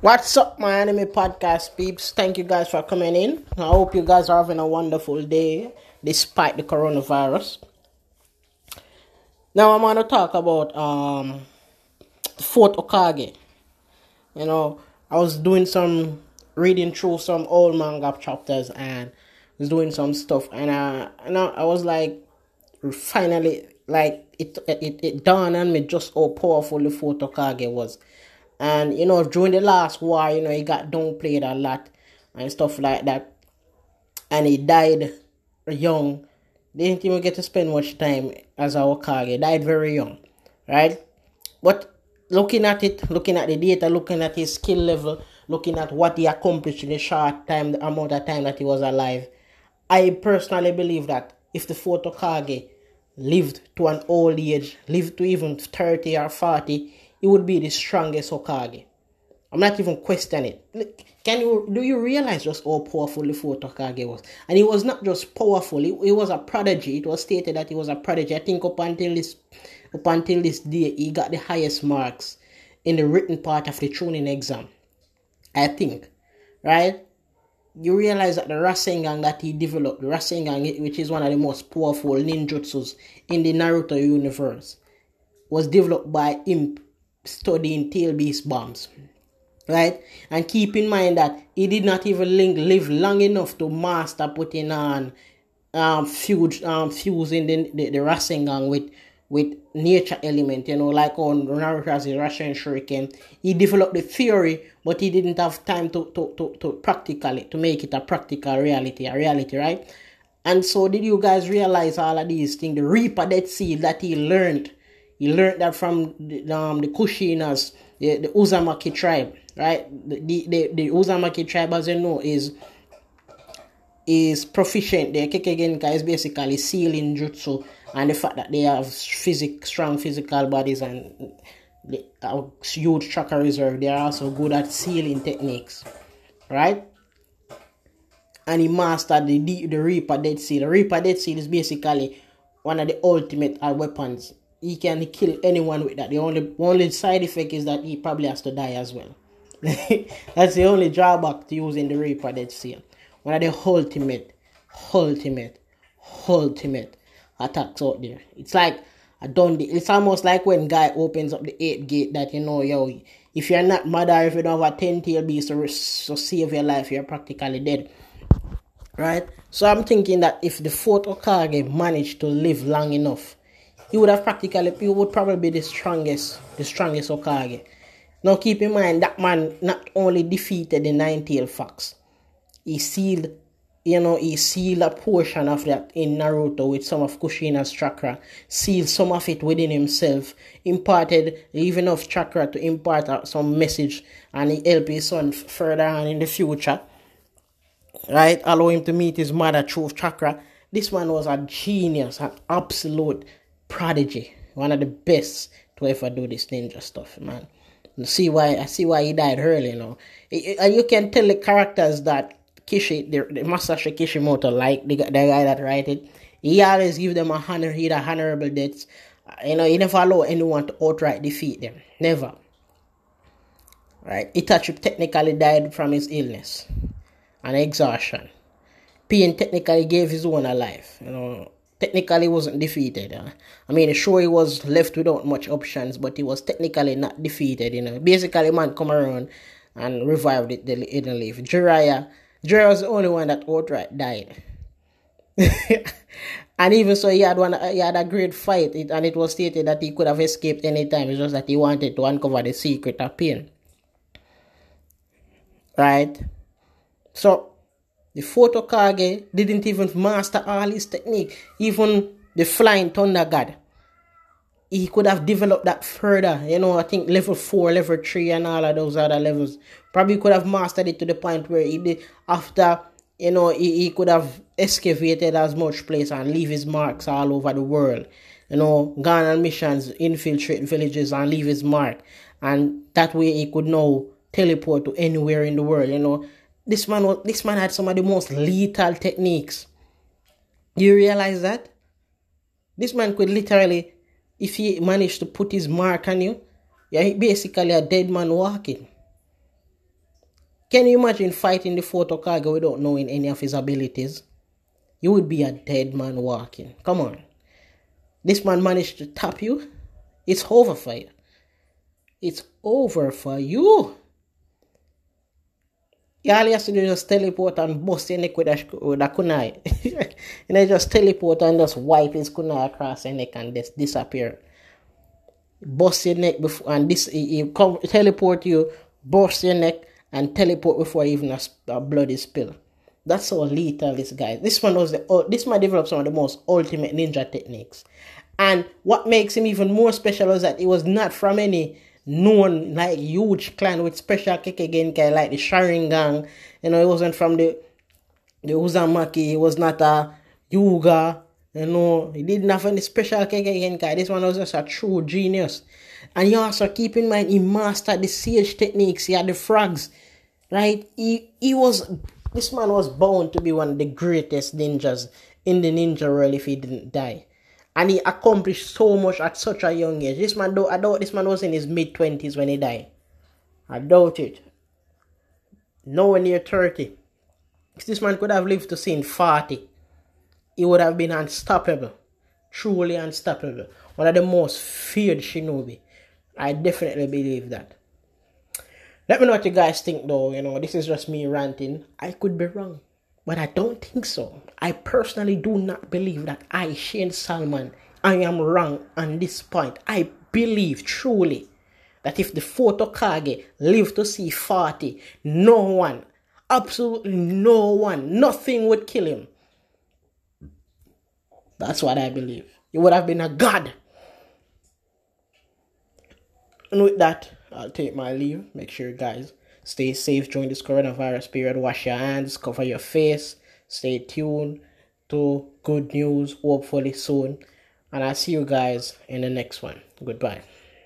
What's up, my anime podcast peeps? Thank you guys for coming in. I hope you guys are having a wonderful day despite the coronavirus. Now I'm gonna talk about um the fourth Hokage. You know, I was doing some reading through some old manga chapters and was doing some stuff and I and I, I was like finally like it, it it dawned on me just how powerful the fourth Hokage was. And you know, during the last war, you know, he got downplayed a lot and stuff like that. And he died young. Didn't even get to spend much time as a Hokage. Died very young. Right? But looking at it, looking at the data, looking at his skill level, looking at what he accomplished in the short time, the amount of time that he was alive, I personally believe that if the fourth Hokage lived to an old age, lived to even 30 or 40, he would be the strongest Hokage. I'm not even questioning it. Can you do you realize just how powerful the fourth Hokage was? And he was not just powerful; he, he was a prodigy. It was stated that he was a prodigy. I think up until this, up until this day, he got the highest marks in the written part of the Chunin exam. I think, right? You realize that the Rasengan that he developed, the Rasengan, which is one of the most powerful ninjutsus in the Naruto universe, was developed by him studying tail beast bombs right? And keep in mind that he did not even live long enough to master putting on um fuse um fusing the the, the Rasengan with with nature element you know like on the Rasenshuriken. He developed the theory but he didn't have time to to, to, to practical it to make it a practical reality a reality right? And so did you guys realize all of these things the reaper dead seal that he learned he learned that from the, um, the Kushinas, the, the Uzumaki tribe, right? The, the, the Uzumaki tribe, as you know, is is proficient. The Kekkei is basically sealing jutsu, and the fact that they have physic, strong physical bodies and they huge chakra reserve, they are also good at sealing techniques, right? And he mastered the the Reaper Dead Seal. The Reaper Dead Seal is basically one of the ultimate weapons he can kill anyone with that. The only only side effect is that he probably has to die as well. That's the only drawback to using the Reaper Dead Seal. One of the ultimate, ultimate, ultimate attacks out there. It's like a done. It's almost like when guy opens up the eighth gate that you know, yo, if you're not mad or if you don't have a ten tail beast to, to save your life, you're practically dead. Right? So I'm thinking that if the fourth Hokage managed to live long enough he would have practically he would probably be the strongest the strongest Hokage. Now keep in mind that man not only defeated the nine tail fox, he sealed you know, he sealed a portion of that in Naruto with some of Kushina's chakra, sealed some of it within himself, imparted even of chakra to impart some message, and he helped his son further on in the future. Right? Allow him to meet his mother through chakra. This man was a genius, an absolute prodigy, one of the best to ever do this ninja stuff, man. See why I see why he died early, you know. And you can tell the characters that Kishi, the, the Masashi Kishimoto, like the, the guy that write it, he always give them a honor, he a honorable death. Uh, you know, he never allow anyone to outright defeat them. Never. Right? Itachi technically died from his illness and exhaustion. Pain technically gave his own a life. You know, technically wasn't defeated. I mean, sure he was left without much options, but he was technically not defeated. You know, basically, man come around and revived it. The hidden leaf. Jiraiya, Jiraiya was the only one that outright died. and even so, he had one. He had a great fight, it, and it was stated that he could have escaped anytime. It's just that he wanted to uncover the secret of pain. Right. So the photo Hokage didn't even master all his technique. Even the flying thunder god. He could have developed that further. You know, I think level 4, level 3 and all of those other levels. Probably could have mastered it to the point where he did after you know he, he could have excavated as much place and leave his marks all over the world. You know, gone on missions, infiltrate villages and leave his mark. And that way he could now teleport to anywhere in the world, you know this man was this man had some of the most lethal techniques. You realize that? This man could literally, if he managed to put his mark on you, yeah, basically a dead man walking. Can you imagine fighting the Fort Hokage without knowing any of his abilities? You would be a dead man walking. Come on. This man managed to tap you. It's over for you. It's over for you. All he has to do just teleport and bust your neck with a, with a kunai. and then just teleport and just wipe his kunai across your neck and just disappear. Bust your neck before and this he, he come teleport you, bust your neck and teleport before even a, a spill. That's how lethal this guy. This one was the this man developed some of the most ultimate ninja techniques. And what makes him even more special is that he was not from any known like huge clan with special Kekkei Genkai like the Sharingan. You know, he wasn't from the the Uzumaki, he was not a Hyuga, you know, he didn't have any special Kekkei Genkai. This one was just a true genius. And you also keep in mind he mastered the sage techniques, he had the frogs. Right? He he was this man was bound to be one of the greatest ninjas in the ninja world if he didn't die and he accomplished so much at such a young age. This man, though, I doubt this man was in his mid twenties when he died. I doubt it. Nowhere near thirty. If this man could have lived to see forty, he would have been unstoppable, truly unstoppable. One of the most feared shinobi. I definitely believe that. Let me know what you guys think, though. You know, this is just me ranting. I could be wrong. But I don't think so. I personally do not believe that I, Shane Salman, I am wrong on this point. I believe truly that if the fourth Hokage lived to see 40, no one, absolutely no one, nothing would kill him. That's what I believe. He would have been a god. And with that, I'll take my leave. Make sure, guys, Stay safe during this coronavirus period. Wash your hands, cover your face. Stay tuned to good news, hopefully soon. And I'll see you guys in the next one. Goodbye.